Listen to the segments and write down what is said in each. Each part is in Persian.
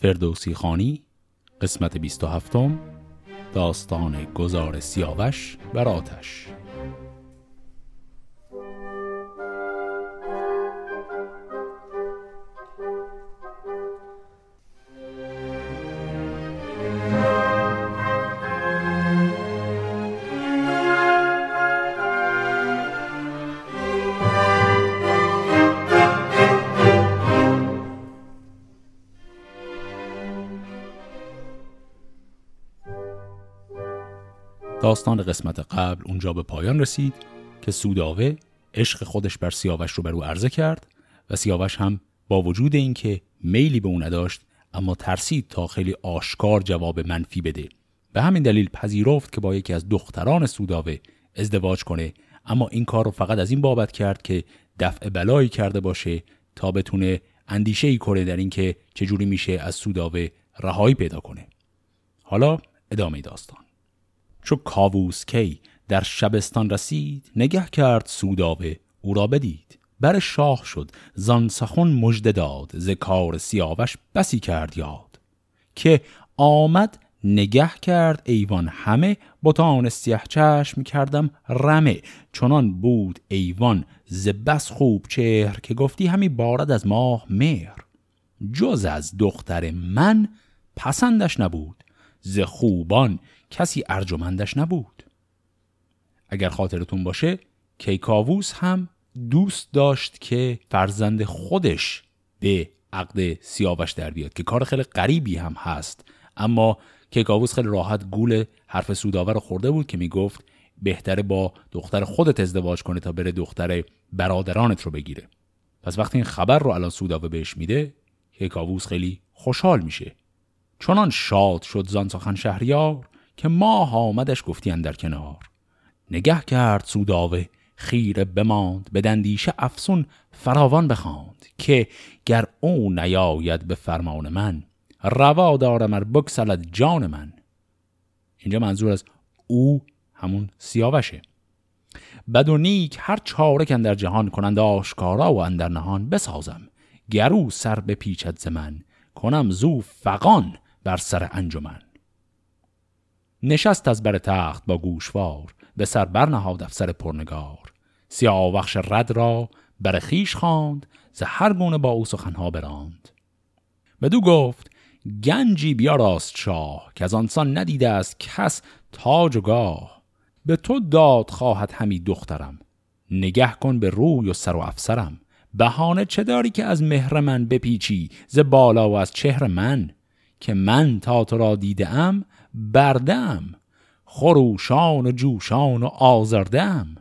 فردوسی خانی قسمت 27 داستان گزار سیاوش بر آتش. داستان قسمت قبل اونجا به پایان رسید که سوداوه عشق خودش بر سیاوش رو بر او عرضه کرد و سیاوش هم با وجود اینکه میلی به او نداشت اما ترسید تا خیلی آشکار جواب منفی بده. به همین دلیل پذیرفت که با یکی از دختران سوداوه ازدواج کنه اما این کار رو فقط از این بابت کرد که دفع بلایی کرده باشه تا بتونه اندیشه ای کنه در اینکه چجوری میشه از سوداوه رهایی پیدا کنه. حالا ادامه داستان. چو کاووس کی در شبستان رسید نگه کرد سوداوه او را بدید. بر شاه شد زان سخن مژده داد ز کار سیاوش بسی کرد یاد. که آمد نگه کرد ایوان همه بتان سیه چشم کردم رمه. چنان بود ایوان ز بس خوب چهر که گفتی همی بارد از ماه مهر. جز از دختر من پسندش نبود. ز خوبان کسی ارجمندش نبود. اگر خاطرتون باشه کیکاووس هم دوست داشت که فرزند خودش به عقد سیاوش در بیاد که کار خیلی غریبی هم هست. اما کیکاووس خیلی راحت گول حرف سوداور خورده بود که می‌گفت بهتره با دختر خودت ازدواج کنه تا بره دختر برادرانت رو بگیره. پس وقتی این خبر رو الان سوداوه بهش میده کیکاووس خیلی خوشحال میشه. چنان شاد شد زان سخن شهریار که ماه آمدش گفتی در کنار. نگه کرد سوداوه خیره بماند به دندیشه افسون فراوان بخواند که گر او نیاید به فرمان من روا دارم ار بکسلد جان من. اینجا منظور از او همون سیاوشه. بد و نیک هر چاره در جهان کنند آشکارا و اندر نهان بسازم. گرو سر به پیچت ز کنم زو فقان بر سر انجمن. نشست از بر تخت با گوشوار به سر برنهاد افسر پرنگار. سیاوخش رد را بر خیش خواند ز هر گونه با او سخنها براند. بدو گفت گنجی بیا راست شاه که از آنسان ندیده است کس تاج و گاه. به تو داد خواهد همی دخترم نگه کن به روی و سر و افسرم. بهانه چه داری که از مهر من بپیچی ز بالا و از چهر من؟ که من تا تو را دیدم بردم خروشان و جوشان و آزردم.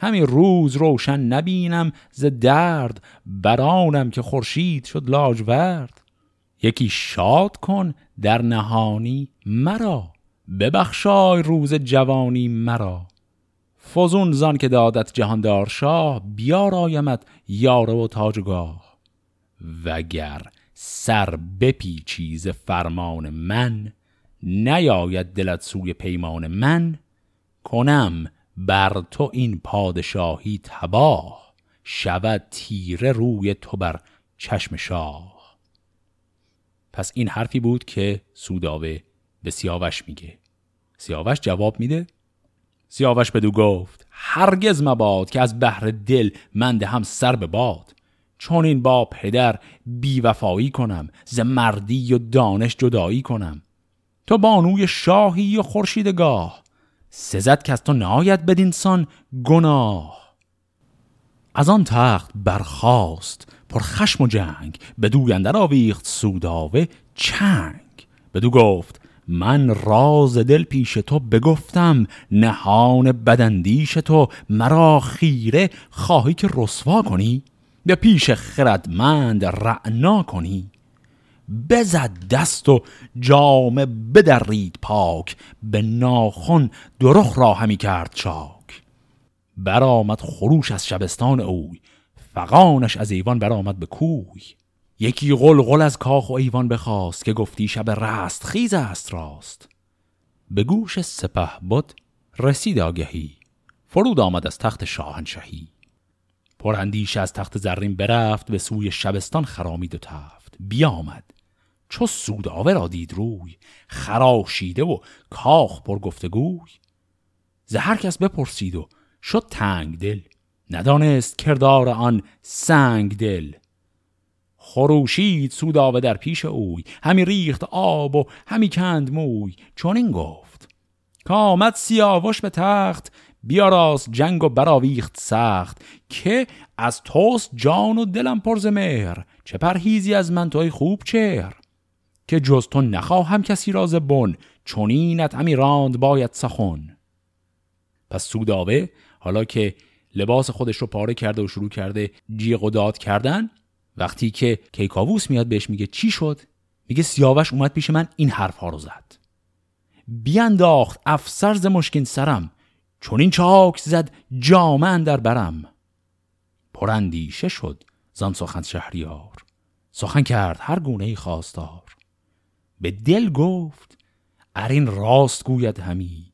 همین روز روشن نبینم ز درد برانم که خورشید شد لاجورد. یکی شاد کن در نهانی مرا ببخشای روز جوانی مرا. فزون زان که دادت جهاندار شاه بیارایمت یاره و تاجگاه. وگر سر بپیچی ز فرمان من نیاید دلت سوی پیمان من کنم بر تو این پادشاهی تباه شود تیره روی تو بر چشم شاه. پس این حرفی بود که سوداوه به سیاوش میگه. سیاوش جواب میده؟ سیاوش بدو گفت هرگز مباد که از بحر دل من هم سر به باد. چون این با پدر بیوفایی کنم ز مردی و دانش جدایی کنم. تو بانوی شاهی و خورشیدگاه سزد که از تو ناید بدینسان گناه. از آن تخت برخاست پر خشم و جنگ بدو اندر آویخت سوداوه چنگ. بدو گفت من راز دل پیش تو بگفتم نهان بدندیش تو مرا خیره خواهی که رسوا کنی؟ به پیش خردمند رعنا کنی؟ بزد دست و جامه بدرید پاک به ناخن درخ را همی کرد چاک. برآمد خروش از شبستان اوی فقانش از ایوان برآمد به کوی. یکی غلغل از کاخ و ایوان بخواست که گفتی شب رست خیز است راست. به گوش سپه بود رسید آگهی فرود آمد از تخت شاهنشهی پراندیش از تخت زرین برفت به سوی شبستان خرامید و تفت. بیامد. چو سوداوه را دید روی خراشیده و کاخ پر گفتگوی ز هر کس بپرسید و شد تنگ دل ندانست کردار آن سنگ دل. خروشید سوداوه در پیش اوی همی ریخت آب و همی کند موی. چون این گفت که سیاوش به تخت بیاراست جنگ و براویخت سخت. که از توست جان و دلم پرز مهر چه پرهیزی از من توی خوب چهر. که جز تو نخواهم کسی راز بن چونینت همی راند باید سخن. پس سوداوه حالا که لباس خودش رو پاره کرده و شروع کرده جیغ و داد کردن وقتی که کیکاووس میاد بهش میگه چی شد؟ میگه سیاوش اومد پیش من این حرف ها رو زد. بیانداخت افسر ز مشکین سرم چون این چاک زد جامن در برم. پرندیشه شد زان سخن شهریار. سخن کرد هر گونه خواستار. به دل گفت ارین راست گوید همی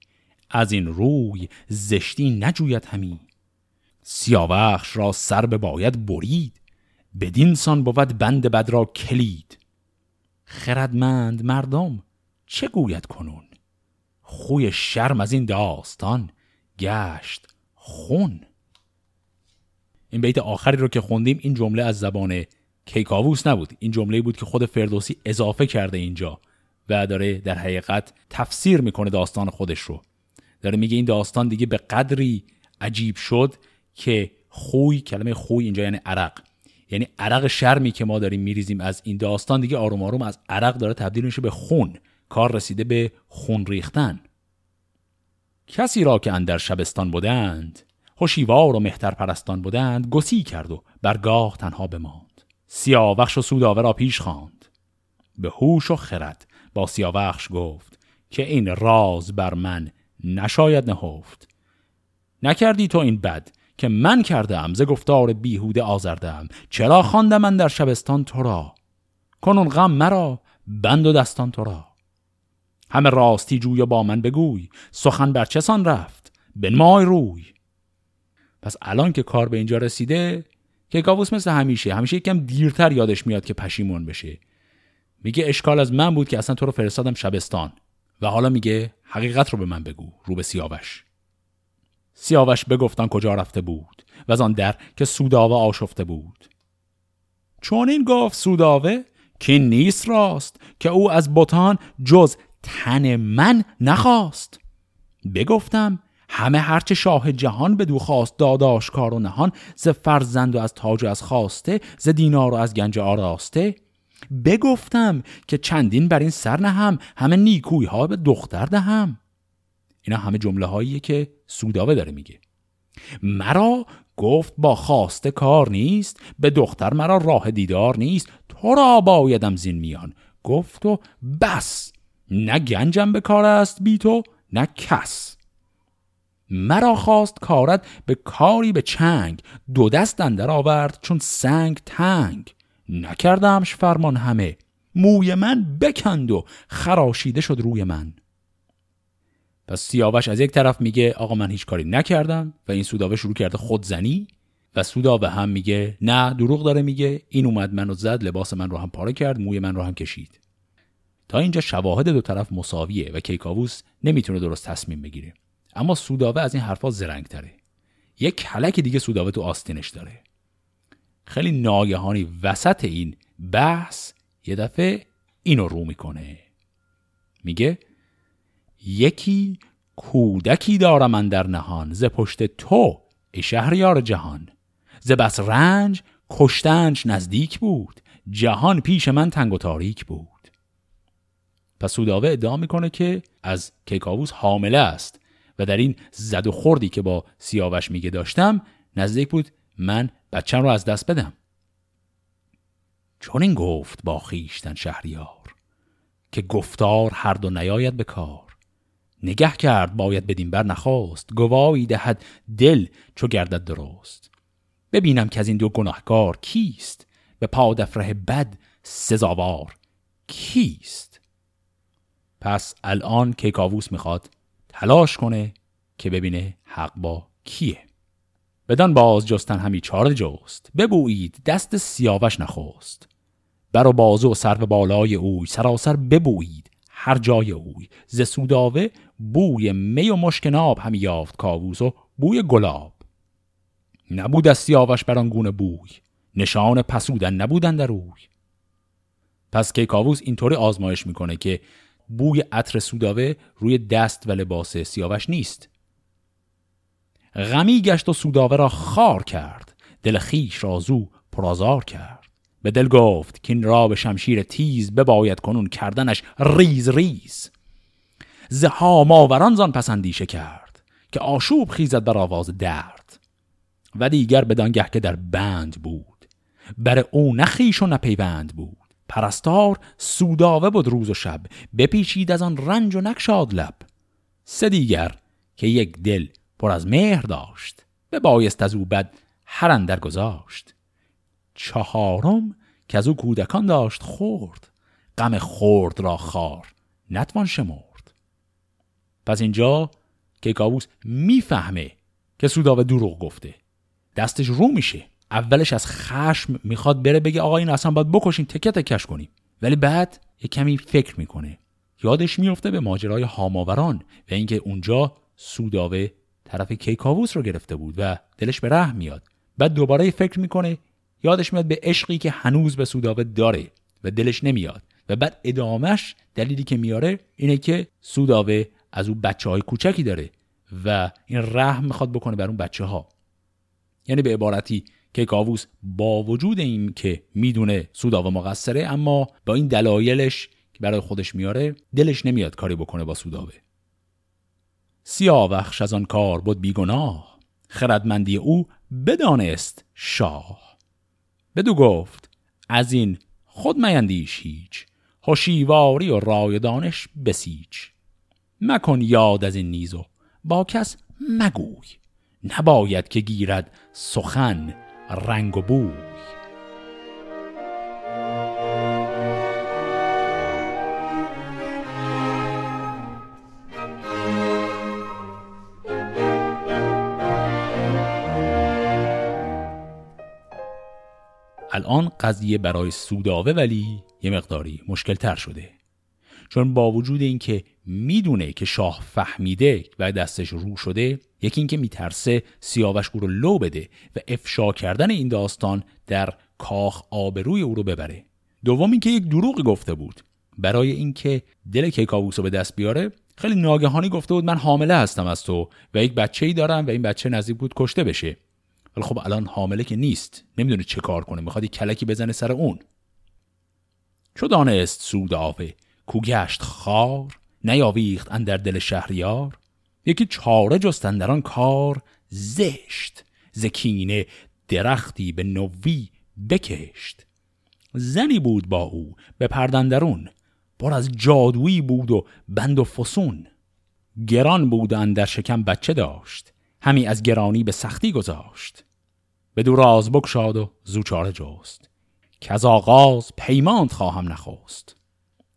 از این روی زشتی نجوید همی. سیاوخش را سر به باید برید بدین سان بود بند بد را کلید. خردمند مردم چه گوید کنون؟ خوی شرم از این داستان گشت خون. این بیت آخری رو که خوندیم این جمله از زبان کیکاووس نبود. این جمله بود که خود فردوسی اضافه کرده اینجا و داره در حقیقت تفسیر می‌کنه داستان خودش رو. داره میگه این داستان دیگه به قدری عجیب شد که خوی کلمه خوی اینجا یعنی عرق. یعنی عرق شرمی که ما داریم میریزیم از این داستان دیگه آروم آروم از عرق داره تبدیل میشه به خون. کار رسیده به خون ریختن. کسی را که اندر شبستان بودند هوشیوار و مهتر پرستان بودند گسی کرد و برگاه تنها بماند. سیاوخش و سوداوه را پیش خواند. به هوش و خرد با سیاوخش گفت که این راز بر من نشاید نهفت. نکردی تو این بد که من کردم ز گفتار بیهوده آزردم. چرا خواندم من در شبستان تو را؟ کنون غم مرا بند و دستان تو را. همه راستی جوی با من بگوی سخن بر چسان رفت؟ مای روی. پس الان که کار به اینجا رسیده که گاووس مثل همیشه همیشه یکم دیرتر یادش میاد که پشیمون بشه. میگه اشکال از من بود که اصلا تو رو فرستادم شبستان. و حالا میگه حقیقت رو به من بگو رو به سیاوش. سیاوش بگفتن کجا رفته بود و از آن در که سوداوه آشفته بود. چون این گفت سوداوه که نیست راست که او از بوتان جز تن من نخواست. بگفتم همه هرچه شاه جهان بدو خواست داداش کار و نهان ز فرزند و از تاج و از خواسته ز دینار و از گنج آراسته. بگفتم که چندین بر این سر نهم همه نیکوی ها به دختر دهم. اینا همه جمله هاییه که سوداوه داره میگه. مرا گفت با خواسته کار نیست به دختر مرا راه دیدار نیست. تو را بایدم زین میان. گفت و بس نه گنجم به کار است بی تو نه کس. مرا خواست کارد به کاری به چنگ. دو دست اندر آورد چون سنگ تنگ. نکردمش فرمان همه. موی من بکند و خراشیده شد روی من. پس سیاوش از یک طرف میگه آقا من هیچ کاری نکردم و این سوداوه شروع کرده خودزنی. و سوداوه هم میگه نه دروغ داره میگه. این اومد منو زد لباس من رو هم پاره کرد موی من رو هم کشید. تا اینجا شواهد دو طرف مساویه و کیکاووس نمی‌تونه درست تصمیم بگیره. اما سوداوه از این حرفا زرنگ تره یک کلک دیگه سوداوه تو آستینش داره. خیلی ناگهانی وسط این بحث یه دفعه اینو رو می‌کنه. میگه یکی کودکی دارم من در نهان ز پشت تو ای شهریار جهان. ز بس رنج کشتنش نزدیک بود جهان پیش من تنگ و تاریک بود. پس سوداوه ادعا می‌کنه که از کیکاووس حامله است. و در این زد و خوردی که با سیاوش میگه داشتم نزدیک بود من بچم رو از دست بدم. چون این گفت با خیشتن شهریار که گفتار هر دو نیاید به کار. نگه کرد باید بدین بر نخواست گواهی دهد دل چو گردد درست. ببینم که از این دو گناهکار کیست به پادفره بد سزاوار کیست. پس الان کیکاووس می‌خواد تلاش کنه که ببینه حق با کیه. بدان باز جستن همی چار جست. ببویید دست سیاوش نخواست بر و بازو و سر و بالای اوی سراسر ببویید هر جای اوی. ز سوداوه بوی می و مشک ناب همی یافت کاووس و بوی گلاب. نبود از سیاوش زان گونه بوی. نشان پسودن نبود اندر اوی. پس که کاووس اینطوری آزمایش می‌کنه که بوی عطر سوداوه روی دست و لباس سیاوش نیست. غمی گشت و سوداوه را خوار کرد. دل خویش را زو پرازار کرد. به دل گفت که این را به شمشیر تیز بباید کنون کردنش ریز ریز. زها ماوران زان پسندیشه کرد که آشوب خیزد بر آواز درد. و دیگر بدانگه که در بند بود. بر او نخیش و نپیوند بود. پرستار سوداوه بود روز و شب بپیچید از آن رنج و نکشاد لب. سه دیگر که یک دل پر از مهر داشت به بایست از او بد هر اندر گذاشت. چهارم که از او کودکان داشت خورد غم خورد را خار نتوان شمرد. پس اینجا که کابوس می‌فهمه که سوداوه دروغ گفته دستش رو میشه. اولش از خشم می‌خواد بره بگه آقا این اصلا باید بکشیم تکه تکش کنیم. ولی بعد یه کمی فکر می‌کنه. یادش میفته به ماجرای هاماوران و اینکه اونجا سوداوه طرف کیکاووس رو گرفته بود و دلش به رحم میاد. بعد دوباره فکر می‌کنه یادش میاد به عشقی که هنوز به سوداوه داره و دلش نمیاد. و بعد ادامش دلیلی که میاره اینه که سوداوه از اون بچه های کوچکی داره و این رحم می‌خواد بکنه بر اون بچه ها یعنی به عبارتی که کاووس با وجود این که می‌دونه سوداوه مقصره اما با این دلایلش که برای خودش میاره دلش نمیاد کاری بکنه با سوداوه سیاوخش از آن کار بود بیگناه. خردمندی او بدانست شاه. بدو گفت از این خود میندیش هیچ. هوشیواری و رای دانش بسیچ. مکن یاد از این نیزو با کس مگوی. نباید که گیرد سخن رنگ و بوی. الان قضیه برای سوداوه ولی یه مقداری مشکل تر شده. چون با وجود اینکه می‌دونه که شاه فهمیده و دستش رو شده یکی اینکه میترسه سیاوش او رو لو بده و افشا کردن این داستان در کاخ آبروی او رو ببره. دوم اینکه یک دروغی گفته بود. برای اینکه دل کیکاووس رو به دست بیاره خیلی ناگهانی گفته بود من حامله هستم از تو و یک بچه ای دارم و این بچه نزدیک بود کشته بشه. ولی خب الان حامله که نیست. نمی‌دونه چه کار کنه. می‌خواد کلکی بزنه سر اون. چو دانست سود آوه کو گشت خار نیاویخت اندر دل شهریار. یکی چاره جستن آن کار زشت. زکینه درختی به نوی بکشت زنی بود با او به پردندرون. بر از جادویی بود و بند و فسون. گران بود در شکم بچه داشت. همی از گرانی به سختی گذاشت. به دو راز بکشاد و زوچاره جست. که از آغاز پیماند خواهم نخواست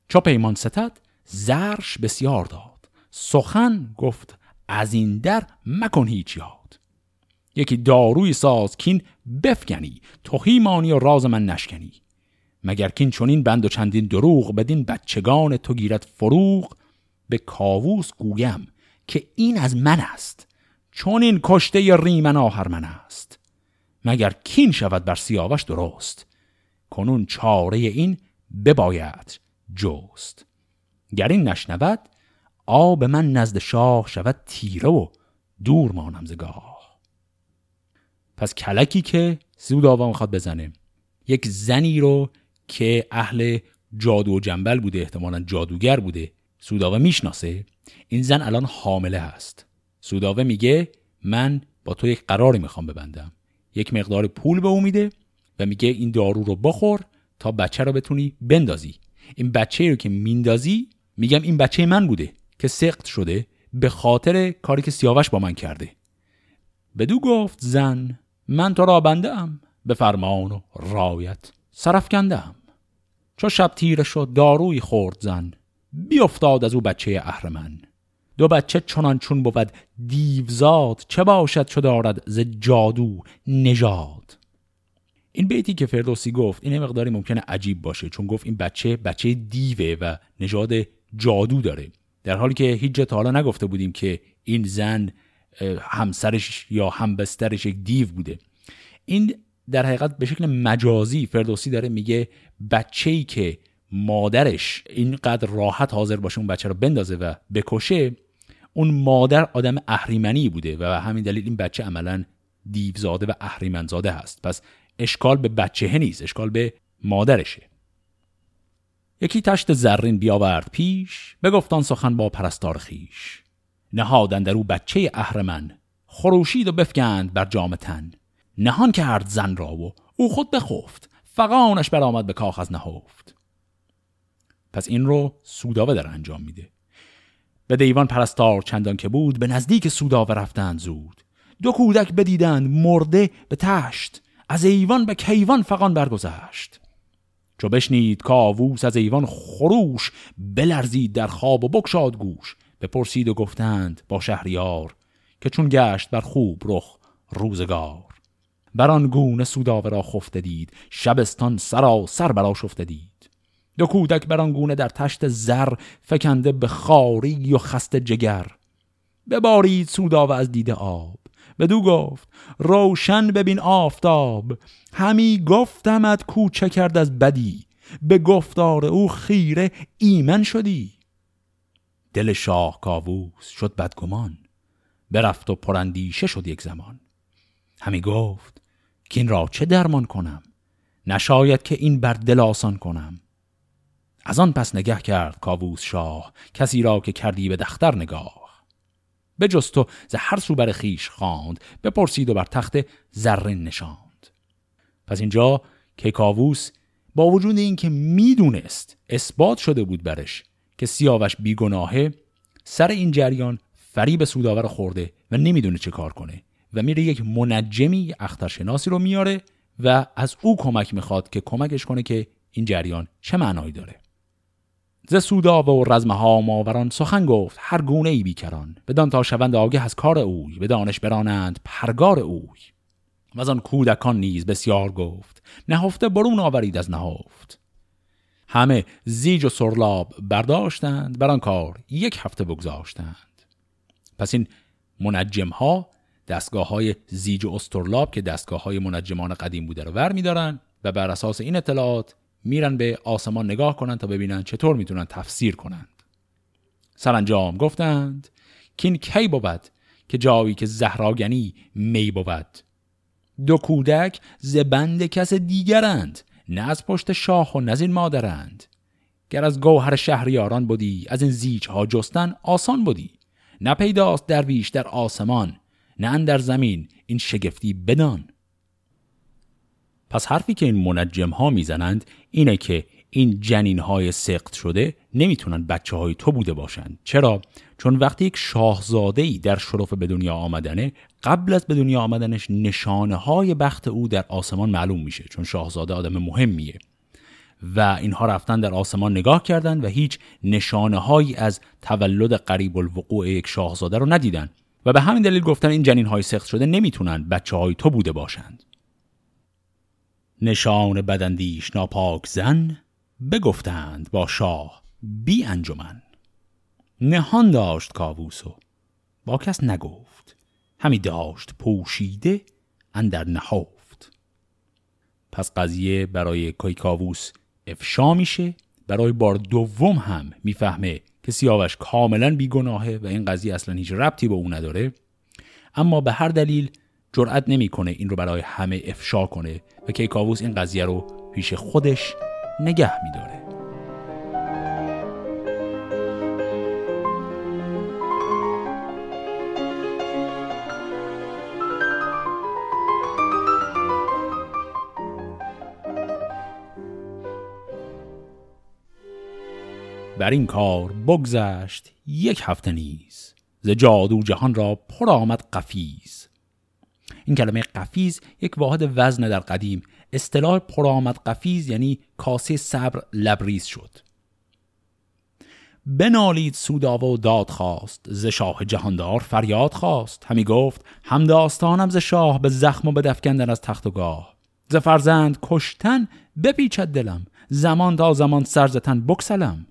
چو پیمان ستد زرش بسیار داد. سخن گفت از این در مکن هیچ یاد. یکی داروی ساز کین بفگنی توهی مانی و راز من نشکنی. مگر کین چونین بند و چندین دروغ بدین بچگان تو گیرد فروغ؟ به کاووس گویم که این از من است. چون این کشته ریمن من است. مگر کین شود بر سیاوش درست؟ کنون چاره این بباید جست. گر این نشنود آب من نزد شاه شود تیره و دور مانم زگاه پس کلکی که سود آوا می‌خواد بزنه. یک زنی رو که اهل جادو و جنبل بوده احتمالا جادوگر بوده سوداوه می‌شناسه. این زن الان حامله هست. سوداوه میگه من با تو یک قراری می‌خوام ببندم. یک مقدار پول به او میده و میگه این دارو رو بخور تا بچه رو بتونی بندازی. این بچه رو که میندازی میگم این بچه من بوده که سخت شده به خاطر کاری که سیاوش با من کرده. بدو گفت زن من تو را بنده ام به فرمان و رایت سرفکنده ام چو شب تیره شد داروی خورد زن. بیافتاد از او بچه اهرمن. دو بچه چنان چون بود دیوزاد چه باشد چو دارد ز جادو نژاد. این بیتی که فردوسی گفت این مقداری ممکنه عجیب باشه چون گفت این بچه بچه دیوه و نژاد جادو داره. در حالی که هیچ جا تا حالا نگفته بودیم که این زن همسرش یا همبسترش یک دیو بوده. این در حقیقت به شکل مجازی فردوسی داره میگه بچه‌ای که مادرش اینقدر راحت حاضر باشه اون بچه رو بندازه و بکشه اون مادر آدم اهریمنی بوده و همین دلیل این بچه عملا دیوزاده و اهریمنزاده هست. پس اشکال به بچه نیست اشکال به مادرشه. یکی تشت زرین بیاورد پیش بگفتان سخن با پرستار خیش نهادن در او بچه اهرمن خروشید و بفکند بر جام تن. نهان کرد زن را و او خود بخفت فقانش برآمد به کاخ از نهفت. پس این رو سوداوه در انجام میده. به دیوان پرستار چندان که بود به نزدیک سوداوه رفتند زود. دو کودک بدیدند مرده به تشت از ایوان به کیوان فقان برگذشت. چو بشنید کاووس از ایوان خروش بلرزید در خواب و بکشاد گوش. بپرسید و گفتند با شهریار که چون گشت بر خوب رخ روزگار. بر آن گونه سوداوه را خفته دید شبستان سرا سر برا شفته دید. دو کودک بر آن گونه در تشت زر فکنده به خاری و خسته جگر. ببارید سوداوه از دیده آب. بدو گفت روشن ببین آفتاب همی گفتمت کوچه کرد از بدی به گفتار او خیره ایمن شدی. دل شاه کاووس شد بدگمان برفت و پرندیشه شد یک زمان. همی گفت که این را چه درمان کنم؟ نشاید که این بر دل آسان کنم. از آن پس نگه کرد کاووس شاه کسی را که کردی به دختر نگاه. به جستو ز هر سو بر خیش خواند بپرسید و بر تخت زرین نشاند. پس اینجا که کاووس با وجود اینکه می‌دونست اثبات شده بود برش که سیاوش بیگناهه سر این جریان فریب سوداور خورده و نمی‌دونه چه کار کنه و میره یک منجمی اخترشناسی رو میاره و از او کمک می‌خواد که کمکش کنه که این جریان چه معنایی داره. ز سوداوه و رزمه ها ماوران سخن گفت هر گونه ای بیکران. بدان تا شوند آگه از کار اوی به دانش برانند پرگار اوی. و از آن کودکان نیز بسیار گفت نهفته برون آورید از نهفت. همه زیج و سرلاب برداشتند بر آن کار یک هفته بگذاشتند. پس این منجم ها دستگاه های زیج و استرلاب که دستگاه های منجمان قدیم بوده رو ور میدارن و بر اساس این اطلاعات میرن به آسمان نگاه کنند تا ببینن چطور می‌تونن تفسیر کنند. سرانجام گفتند که این کی بود که جایی که زهراگنی می بود؟ دو کودک زبند کس دیگرند نه از پشت شاه و نزین مادرند. گر از گوهر شهریاران بودی از این زیج ها جستن آسان بودی. نه پیداست درویش در آسمان نه در زمین این شگفتی بدان. پس حرفی که این منجم ها می‌زنند اینه که این جنین های سقط شده نمی‌تونن بچه های تو بوده باشند چرا؟ چون وقتی یک شاهزاده ای در شرف به دنیا آمدنه قبل از به دنیا آمدنش نشانه های بخت او در آسمان معلوم میشه چون شاهزاده آدم مهمیه. و اینها رفتن در آسمان نگاه کردند و هیچ نشانه هایی از تولد قریب الوقوع یک شاهزاده رو ندیدن. و به همین دلیل گفتن این جنین های سخت شده نمی‌تونن بچه های تو بوده باشند. نشان بدندیش ناپاک زن بگفتند با شاه بی انجمن. نهان داشت کاووسو با کس نگفت. همی داشت پوشیده اندر نهفت. پس قضیه برای کاووس افشا میشه. برای بار دوم هم می‌فهمه که سیاوش کاملا بیگناهه و این قضیه اصلا هیچ ربطی به او نداره. اما به هر دلیل جرأت نمی‌کنه این رو برای همه افشا کنه و کیکاووس این قضیه رو پیش خودش نگه میداره. بر این کار بگذشت یک هفته نیز. ز جادو جهان را پر آمد قفیز. این کلمه قفیز یک واحد وزن در قدیم. اصطلاح پرآمد قفیز یعنی کاسه صبر لبریز شد. بنالید سوداوه و داد خواست ز شاه جهاندار فریاد خواست. همی گفت هم داستانم ز شاه به زخم و به دفکندن از تخت و گاه. ز فرزند کشتن بپیچد دلم زمان تا زمان سرزتن بکسلم.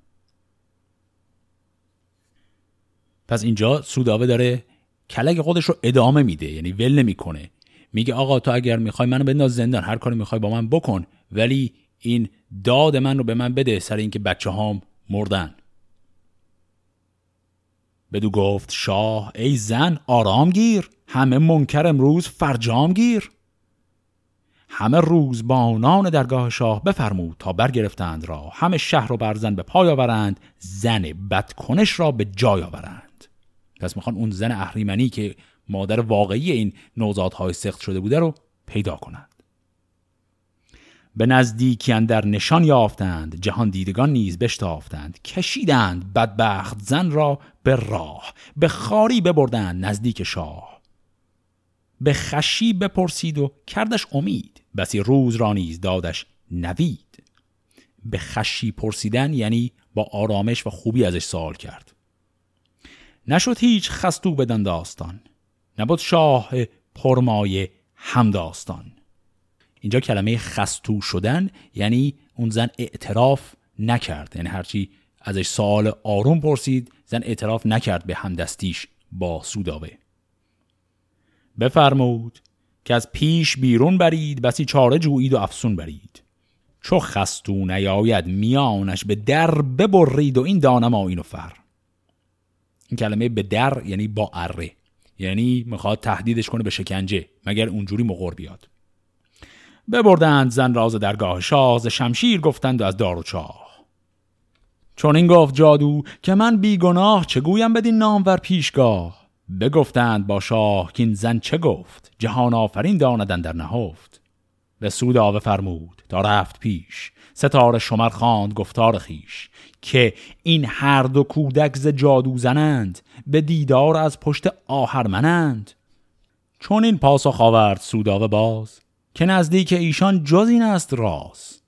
پس اینجا سوداوه داره کلک خودش رو ادامه میده یعنی ول نمی‌کنه. میگه آقا تو اگر می‌خوای منو بنداز زندان هر کاری می‌خوای با من بکن. ولی این داد من رو به من بده سر اینکه بچه هام مردن. بدو گفت شاه ای زن آرام گیر. همه منکر امروز فرجام گیر. همه روزبانان درگاه شاه بفرمود تا برگرفتند را. همه شهر و برزن به پای آورند زن بدکنش را به جای آورند. پس می‌خوان اون زن اهریمنی که مادر واقعی این نوزادهای سخت شده بوده رو پیدا کنند. به نزدیکی در نشان یافتند جهان دیدگان نیز بشتافتند کشیدند بدبخت زن را به راه به خاری ببردند نزدیک شاه. به خشی بپرسید و کردش امید بسی روز را نیز دادش نوید. به خشی پرسیدن یعنی با آرامش و خوبی ازش سوال کرد. نشد هیچ خستو بدن داستان. نبود شاه پرمایه همداستان اینجا کلمه خستو شدن یعنی اون زن اعتراف نکرد. یعنی هرچی ازش سوال آروم پرسید زن اعتراف نکرد به همدستیش با سوداوه. بفرمود که از پیش بیرون برید بسی چاره جویید و افسون برید. چو خستو نیاید میانش به در ببرید و این دانم اینو فر. این کلمه به در یعنی با اره یعنی می‌خواد تهدیدش کنه به شکنجه مگر اونجوری مقر بیاد. ببردند زن راز درگاه شاه ز شمشیر گفتند و از دار و چاه. چون این گفت جادو که من بیگناه چه گویم بدین نامور پیشگاه؟ بگفتند با شاه که این زن چه گفت؟ جهان آفرین داندن در نهفت. به سود آوه فرمود تا رفت پیش ستاره شمر خواند گفتار خیش که این هر دو کودک ز جادو زنند به دیدار از پشت آهرمنند. چون این پاسخ آورد سوداوه باز که نزدیک ایشان جز این است راز.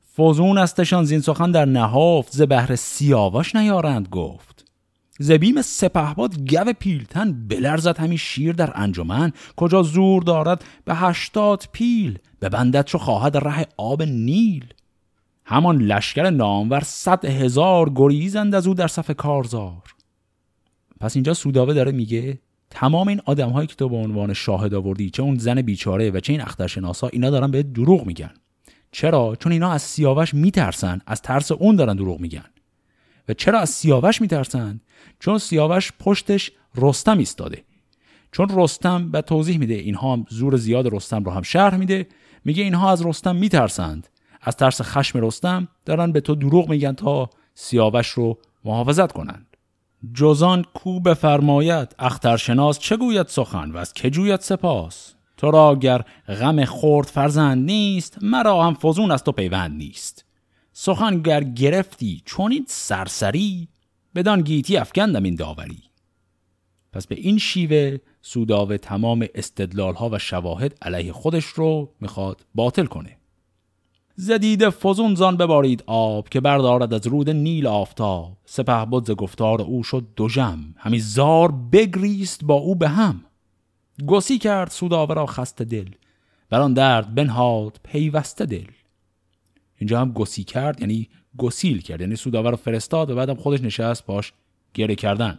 فوزون استشان زین سخن در نهافت ز بهر سیاوش نیارند گفت. زبیم سپهباد گو پیلتن بلرزد همی شیر در انجمن. کجا زور دارد به هشتاد پیل ببندد چو خواهد ره آب نیل. همان لشکر نامور صد هزار گریزند از او در صف کارزار. پس اینجا سوداوه داره میگه تمام این آدم هایی که تو به عنوان شاهد آوردی چه اون زن بیچاره و چه این اخترشناسا اینا دارن به دروغ میگن. چرا؟ چون اینا از سیاوش میترسن از ترس اون دارن دروغ میگن. و چرا از سیاوش میترسن؟ چون سیاوش پشتش رستم ایستاده. چون رستم به توضیح میده اینها زور زیاد رستم رو هم شرح میده میگه اینها از رستم میترسند. از ترس خشم رستم دارن به تو دروغ میگن تا سیاوش رو محافظت کنند جزان کو بفرماید اخترشناس چه گوید سخن و از که جوید سپاس؟ تو را اگر غم خورد فرزند نیست مرا هم فزون از تو پیوند نیست. سخن گر گرفتی چون این سرسری بدان گیتی افکندم این داوری. پس به این شیوه سوداوه تمام استدلال ها و شواهد علیه خودش رو می‌خواد باطل کنه. زدید فزون زان ببارید آب که بردارد از رود نیل آفتاب. سپه بود ز گفتار او شد دو جم. همی زار بگریست با او به هم. گسی کرد سوداوه را خسته دل. بران درد بنهاد پیوسته دل. اینجا هم گسی کرد یعنی گسیل کرد. یعنی سوداوه را فرستاد و بعدم خودش نشست باش گره کردن.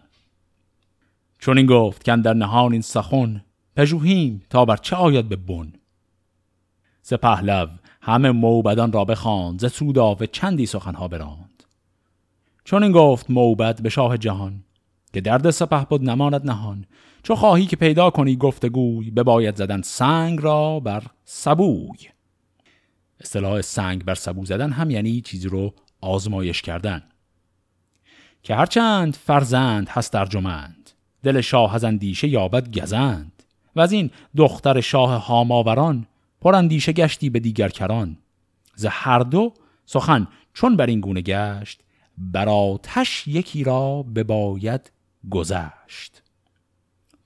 چون این گفت که در نهان این سخن پژوهیم تا بر چه آید به بن. سپهلو همه موبدان را بخواند ز سوداوه چندی سخنها براند. چون این گفت موبد به شاه جهان که درد سپه بود نماند نهان. چو خواهی که پیدا کنی گفتگوی بباید زدن سنگ را بر سبوی. اصطلاح سنگ بر سبو زدن هم یعنی چیزی رو آزمایش کردن. که هرچند فرزند هست ارجمند دل شاه از اندیشه یابد گزند. و از این دختر شاه هاماوران پراندیشه گشتی به دیگر کران. ز هر دو سخن چون بر این گونه گشت بر آتش یکی را بباید گذشت.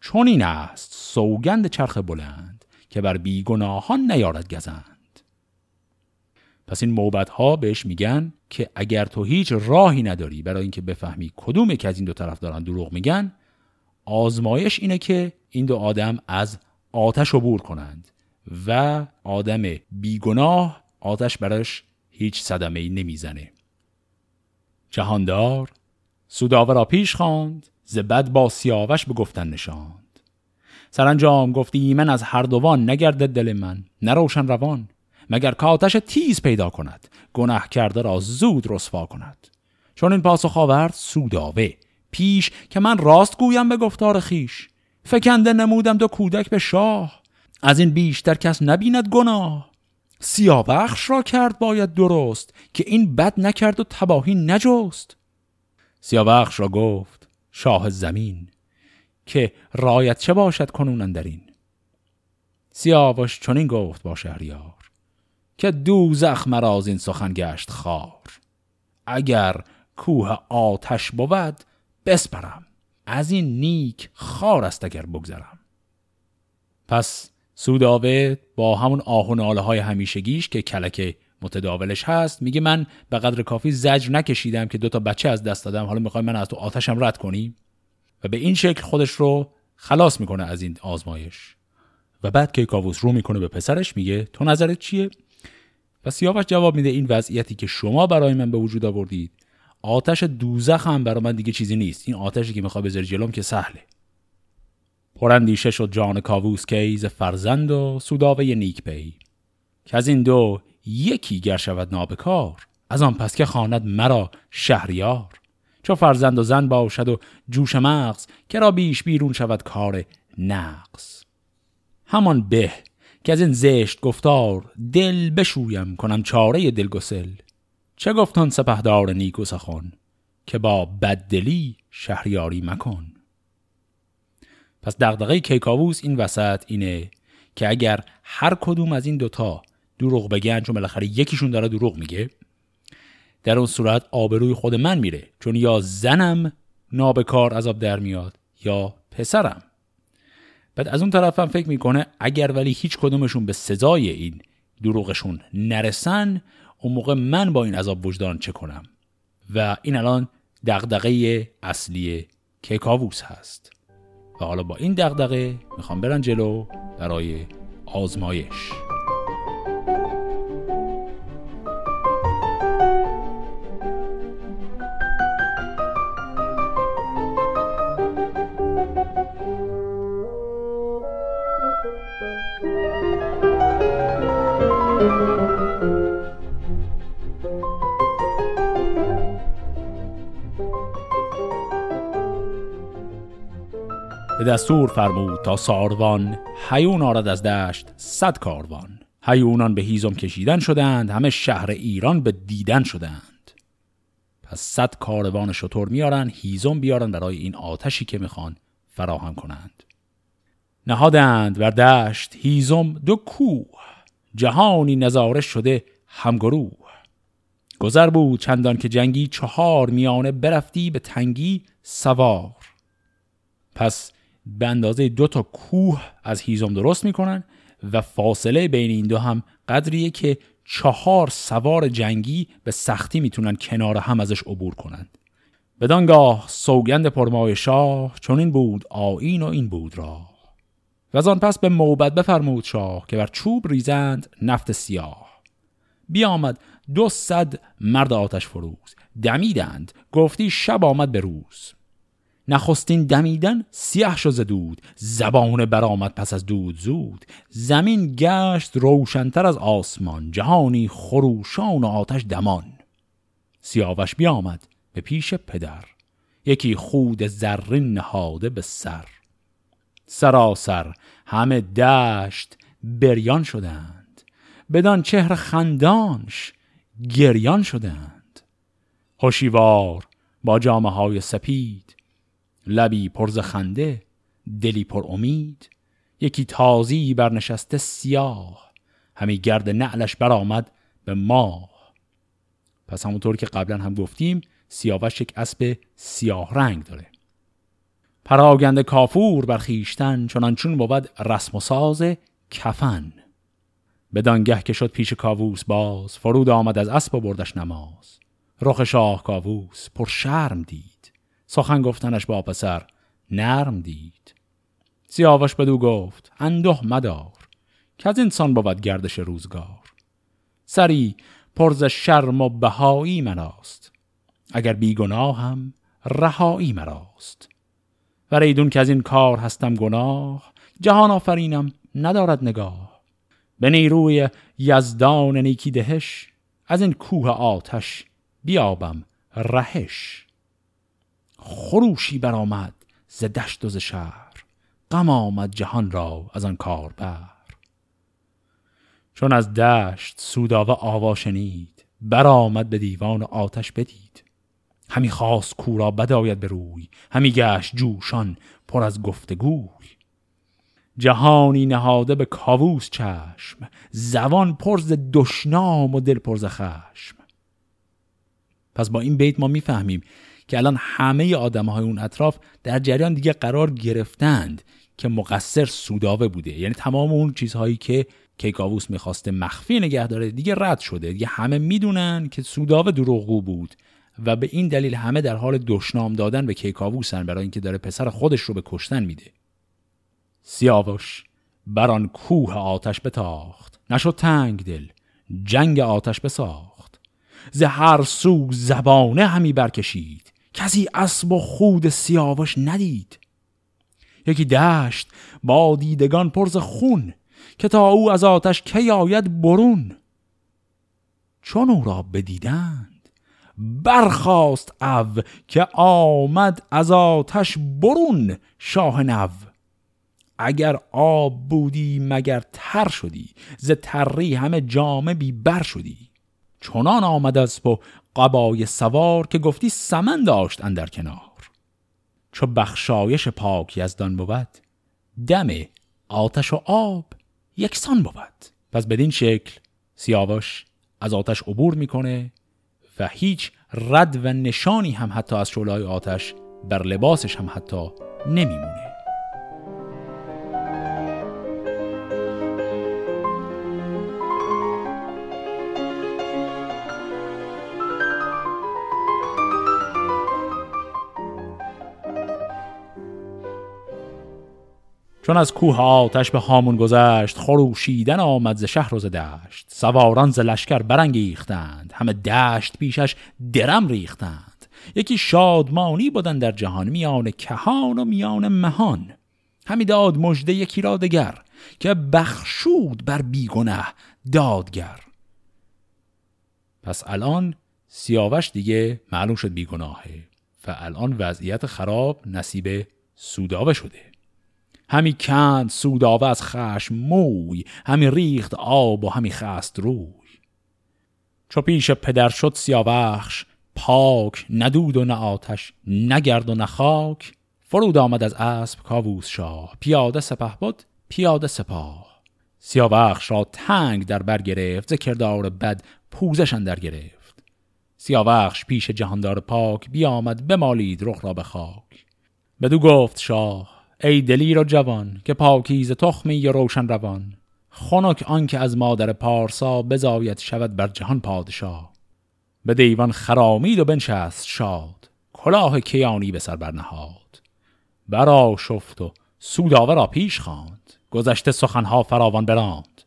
چون این است سوگند چرخ بلند که بر بیگناهان نیارد گزند. پس این موبت ها بهش میگن که اگر تو هیچ راهی نداری برای اینکه بفهمی کدوم که از این دو طرف دارن دروغ میگن آزمایش اینه که این دو آدم از آتش عبور کنند. و آدم بیگناه آتش برش هیچ صدمه ای نمی‌زنه. جهاندار سوداوه را پیش خواند ز بد با سیاوش به گفتن نشاند. سرانجام گفتی من از هر دوان نگرده دل من نروشن روان مگر کاتش تیز پیدا کند گناه کرده را زود رسوا کند. چون این پاسخ آورد سوداوه پیش که من راست گویم به گفتار خیش فکنده نمودم دو کودک به شاه. از این بیشتر کس نبیند گناه. سیاوخش را کرد باید درست که این بد نکرد و تباهی نجست. سیاوخش را گفت شاه زمین که رایت چه باشد کنون در این سیاوش چنین گفت با شهریار که دوزخ مرا این سخن گشت خار اگر کوه آتش بود بسپرم. از این نیک خار است اگر بگذرم. پس سوداوه با همون آه های همیشگیش که کلک متداولش هست میگه من به قدر کافی زجر نکشیدم که دو تا بچه از دست دادم. حالا می‌خوای من از تو آتشم رد کنی؟ و به این شکل خودش رو خلاص می‌کنه از این آزمایش. و بعد که کاووس رو می‌کنه به پسرش میگه تو نظرت چیه؟ و سیاوش جواب میده این وضعیتی که شما برای من به وجود آوردید آتش دوزخ هم برای من دیگه چیزی نیست. این آتشی که می‌خوای بذاری جلوم که سهله. پرندیشه شد جان کاووس کیز فرزند و سوداوه نیک پی. که از این دو یکی گر شود نابکار از آن پس که خواند مرا شهریار. چو فرزند و زن باشد و جوش مغز که را بیش بیرون شود کار نقص همان به که از این زشت گفتار دل بشویم کنم چاره دلگسل. چه گفتان سپهدار نیکو سخن که با بددلی شهریاری مکن. پس دغدغه کیکاووس این وسط اینه که اگر هر کدوم از این دوتا دروغ بگن چون بالاخره یکیشون داره دروغ میگه در اون صورت آبروی خود من میره چون یا زنم نابکار عذاب در میاد یا پسرم. بعد از اون طرف هم فکر می‌کنه اگر ولی هیچ کدومشون به سزای این دروغشون نرسن اون موقع من با این عذاب وجدان چه کنم؟ و این الان دغدغه اصلی کیکاووس هست. و حالا با این دغدغه می‌خوام برن جلو برای آزمایش. دستور فرمود تا ساروان هیون آرد از دشت صد کاروان. هیونان به هیزم کشیدن شدند همه شهر ایران به دیدن شدند. پس صد کاروان شطور میارن هیزم بیارن برای این آتشی که می‌خوان فراهم کنند. نهادند بر دشت هیزم دو کوه جهانی نظاره شده همگروه. گذر بود چندان که جنگی چهار میانه برفتی به تنگی سوار. پس به اندازه دو تا کوه از هیزم درست می‌کنن و فاصله بین این دو هم قدریه که چهار سوار جنگی به سختی می‌تونن کنار هم ازش عبور کنند. بدانگاه سوگند پرمای شاه چون این بود آین و این بود راه و آن پس به موبت بفرمود شاه که بر چوب ریزند نفت سیاه. بیامد دو صد مرد آتش فروز. دمیدند گفتی شب آمد به روز. نخستین دمیدن سیاه شد دود زبان برآمد پس از دود زود. زمین گشت روشنتر از آسمان جهانی خروشان و آتش دمان. سیاوش بیامد به پیش پدر یکی خود زرین نهاده به سر. سراسر همه دشت بریان شدند بدان چهر خندانش گریان شدند. هوشیوار با جامعه های سپید لبی پرز خنده دلی پر امید. یکی تازی برنشسته سیاه همی گرد نعلش برآمد به ماه. پس همونطور که قبلا هم گفتیم سیاوش یک اسب سیاه رنگ داره. پراگند کافور بر خیشتن چنان چون بود رسم و ساز کفن. بدانگه که شد پیش کاووس باز فرود آمد از اسب و بردش نماز. رخ شاه کاووس پر شرم دید. سخن گفتنش با پسر نرم دید. سیاوش بدو گفت اندوه مدار که از انسان بود گردش روزگار. سری پرز شرم و بهایی مناست اگر بیگناهم رهایی مراست. و ریدون که از این کار هستم گناه جهان آفرینم ندارد نگاه. به نیروی یزدان نیکی دهش از این کوه آتش بیابم رهش. خروشی برآمد ز دشت و ز شهر. غم آمد جهان را از آن کار بر چون از دشت سوداوه آوا شنید برآمد به دیوان آتش بدید. همی خواست کورا بداید به روی همی گشت جوشان پر از گفتگوی. جهانی نهاده به کاووس چشم زبان پرز دشنام و دل پرز خشم. پس با این بیت ما می‌فهمیم که الان همه آدم های اون اطراف در جریان دیگه قرار گرفتند که مقصر سوداوه بوده. یعنی تمام اون چیزهایی که کیکاووس می‌خواسته مخفی نگه داره دیگه رد شده. دیگه همه می‌دونن که سوداوه دروغگو بود و به این دلیل همه در حال دشنام دادن به کیکاووسن برای اینکه داره پسر خودش رو به کشتن میده. سیاوش بر کوه آتش بتاخت. نشد تنگ دل جنگ آتش بساخت. ز هر سو زبانه همی برکشید. کسی اسب و خود سیاوش ندید. یکی دشت با دیدگان پرز خون که تا او از آتش کی آید برون. چون او را بدیدند برخاست او که آمد از آتش برون شاه نو. اگر آب بودی مگر تر شدی ز تری همه جامه بی بر شدی. چنان آمد از پو قبای سوار که گفتی سمن داشت اندر کنار. چو بخشایش پاک یزدان بود دم آتش و آب یکسان بود. پس بدین شکل سیاوش از آتش عبور می‌کنه و هیچ رد و نشانی هم حتی از شعلای آتش بر لباسش هم حتی نمیمونه. چون از کوه آتش به هامون گذشت خروشیدن آمد ز شهر و دشت. سواران ز لشکر برانگیختند همه دشت پیشش درم ریختند. یکی شادمانی بودن در جهان میان کهان و میان مهان. همی داد مژده یکی را دگر که بخشود بر بیگنه دادگر. پس الان سیاوش دیگه معلوم شد بیگناهه و الان وضعیت خراب نصیب سوداوه شده. همی کند سوداوه از خشم موی همی ریخت آب و همی خست روی. چو پیش پدر شد سیاوخش پاک ندود و نه آتش نگرد و نه خاک. فرود آمد از اسب کاووس شاه پیاده سپه بود پیاده سپاه. سیاوخش را تنگ در بر گرفت ز کردار بد پوزش در گرفت. سیاوخش پیش جهاندار پاک بیامد بمالید رخ را به خاک. بدو گفت شاه ای دلیر و جوان که پاکیز تخمی و روشن روان. خنک آنکه از مادر پارسا بزاید شود بر جهان پادشاه. به دیوان خرامید و بنشست شاد کلاه کیانی به سر برنهاد. برا شفت و سوداوه را پیش خواند گذشته سخنها فراوان براند.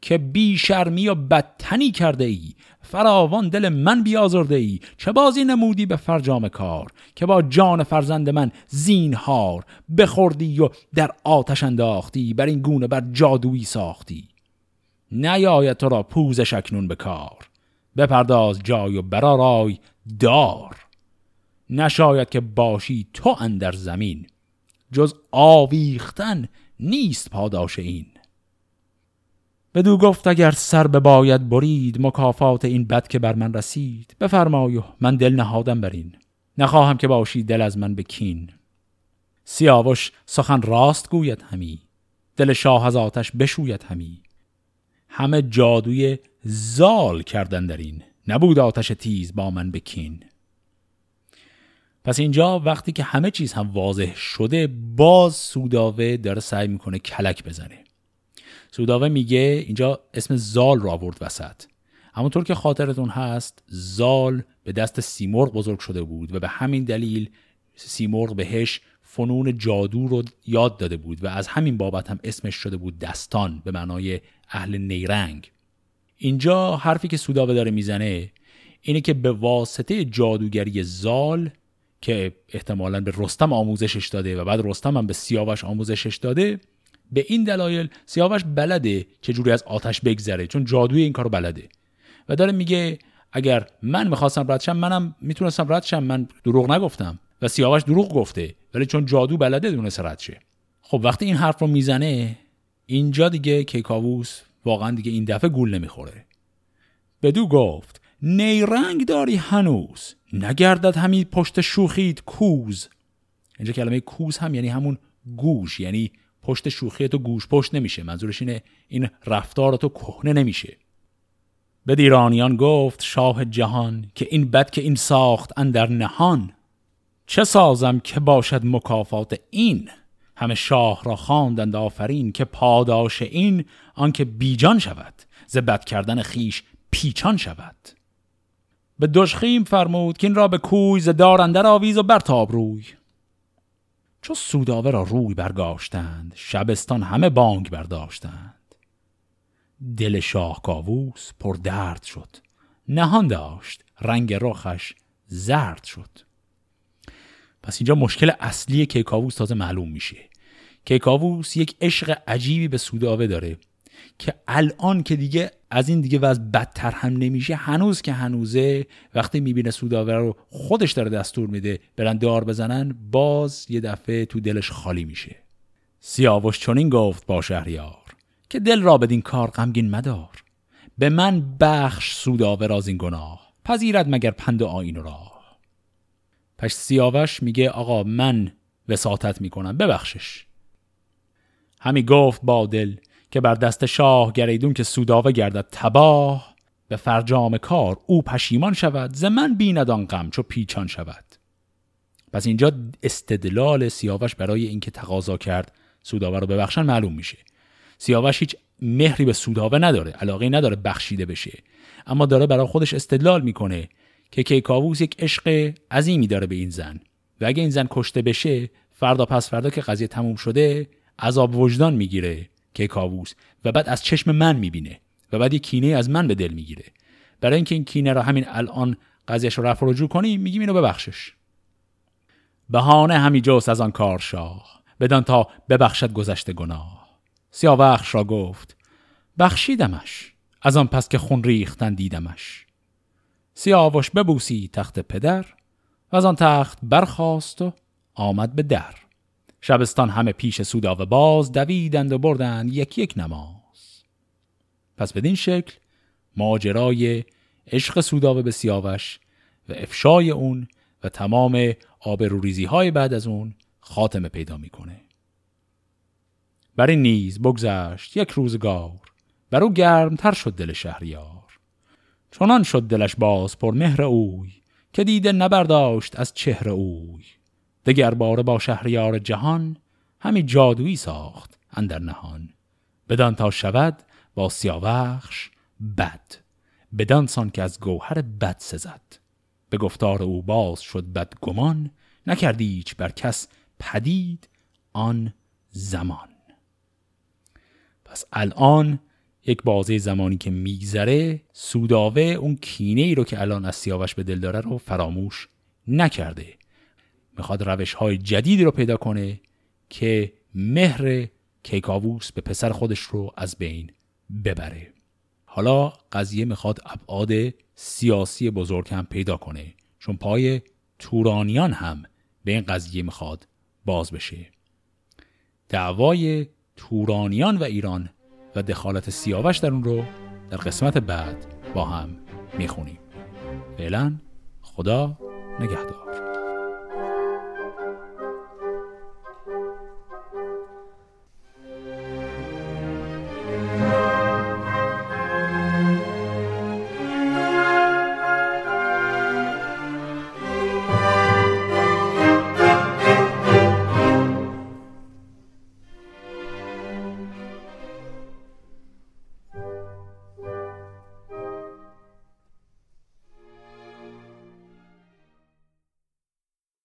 که بی شرمی و بدتنی کرده ای فراوان دل من بیازرده ای چه بازی نمودی به فرجام کار؟ که با جان فرزند من زینهار بخوردی و در آتش انداختی بر این گونه بر جادویی ساختی. نیاید را پوزش اکنون به کار. بپرداز جای و برارای دار. نشاید که باشی تو اندر زمین. جز آویختن نیست پاداش این. بدو گفت اگر سر به باید برید مکافات این بد که بر من رسید بفرمایو من دل نهادم بر این. نخواهم که باشی دل از من بکین. سیاوش سخن راست گوید همی دل شاه از آتش بشوید همی. همه جادوی زال کردن در این نبود آتش تیز با من بکین. پس اینجا وقتی که همه چیز هم واضح شده باز سوداوه داره سعی می‌کنه کلک بزنه. سوداوه میگه اینجا اسم زال رو آورد وسط. همونطور که خاطرتون هست زال به دست سیمرغ بزرگ شده بود و به همین دلیل سیمرغ بهش فنون جادو رو یاد داده بود و از همین بابت هم اسمش شده بود دستان به معنای اهل نیرنگ. اینجا حرفی که سوداوه داره می‌زنه اینه که به واسطه جادوگری زال که احتمالا به رستم آموزشش داده و بعد رستم هم به سیاوش آموزشش داده به این دلایل سیاوش بلده چجوری از آتش بگذره چون جادوی این کارو بلده. و داره میگه اگر من می‌خواستم رد شم منم می‌تونستم رد شم من دروغ نگفتم. و سیاوش دروغ گفته ولی چون جادو بلده دونست رد شه. خب وقتی این حرف رو می‌زنه اینجا دیگه کیکاووس واقعا دیگه این دفعه گول نمی‌خوره. بدو گفت نیرنگ داری هنوز نگردد همین پشت شوخید کوز. اینجا کلمه کوز هم یعنی همون گوش یعنی پشت شوخی تو گوش پشت نمیشه. منظورش اینه این رفتار تو کهنه نمیشه. به دیرانیان گفت شاه جهان که این بد که این ساخت اندر نهان. چه سازم که باشد مکافات این؟ همه شاه را خواندند آفرین که پاداش این آنکه بیجان شود ز بد کردن خیش پیچان شود. به دشخیم فرمود که این را به کوی ز دارندر آویز و برتاب روی. چو سوداوه را روی برگاشتند شبستان همه بانگ برداشتند. دل شاه کاووس پر درد شد نهان داشت رنگ رخش زرد شد. پس اینجا مشکل اصلی کیکاووس تازه معلوم میشه. کیکاووس یک عشق عجیبی به سوداوه داره که الان که دیگه از این دیگه وضع بدتر هم نمیشه. هنوز که هنوزه وقتی می‌بینه سوداوه رو خودش داره دستور میده برن دار بزنن باز یه دفعه تو دلش خالی میشه. سیاوش چنین گفت با شهریار که دل را بدین کار غمگین مدار. به من بخش سوداوه را این گناه پذیرد مگر پند آین را پس سیاوش میگه آقا من وساطت می‌کنم ببخشش. همی گفت با دل که بر دست شاه گریدون که سوداوه گردد تباه به فرجام کار او پشیمان شود ز من بیند آن غم چو پیچان شود. پس اینجا استدلال سیاوش برای اینکه تقاضا کرد سوداوه رو ببخشن معلوم میشه. سیاوش هیچ مهری به سوداوه نداره علاقه نداره بخشیده بشه. اما داره برای خودش استدلال می‌کنه که کیکاووس یک عشق عظیمی داره به این زن. و اگه این زن کشته بشه فردا پس فردا که قضیه تموم شده عذاب وجدان می‌گیره. که کاووس. و بعد از چشم من می‌بینه و بعد یه کینه از من به دل می‌گیره. برای اینکه این کینه را همین الان قضیهش رو رفع رجوع کنیم میگیم اینو ببخشش. بهانه همی جوست از آن کار شاه بدان تا ببخشد گذشته گناه. سیاوخش را گفت بخشیدمش. از آن پس که خون ریختن دیدمش. سیاوش ببوسی تخت پدر و از آن تخت برخواست و آمد به در. شبستان همه پیش سوداوه باز دویدند و بردند یک یک نماز. پس بدین شکل ماجرای عشق سوداوه به سیاوش و افشای اون و تمام آبروریزی های بعد از اون خاتمه پیدا می‌کنه. بر این نیز بگذشت یک روزگار. بر او تر شد دل شهریار. چنان شد دلش باز پر مهر اوی که دیده نبرداشت از چهره اوی. دگر باره با شهریار جهان همی جادویی ساخت اندر نهان. بدان تا شود با سیاوخش بد بدان سان که از گوهر بد سزد. به گفتار او باز شد بد گمان نکردی هیچ بر کس پدید آن زمان. پس الان یک بازه زمانی که میگذره سوداوه اون کینه ای رو که الان از سیاوش به دل داره رو فراموش نکرده. می‌خواد روش های جدیدی رو پیدا کنه که مهر کیکاووس به پسر خودش رو از بین ببره. حالا قضیه می‌خواد ابعاد سیاسی بزرگ هم پیدا کنه چون پای تورانیان هم به این قضیه می‌خواد باز بشه. دعوای تورانیان و ایران و دخالت سیاوش در اون رو در قسمت بعد با هم می‌خونیم. فعلا خدا نگهدار.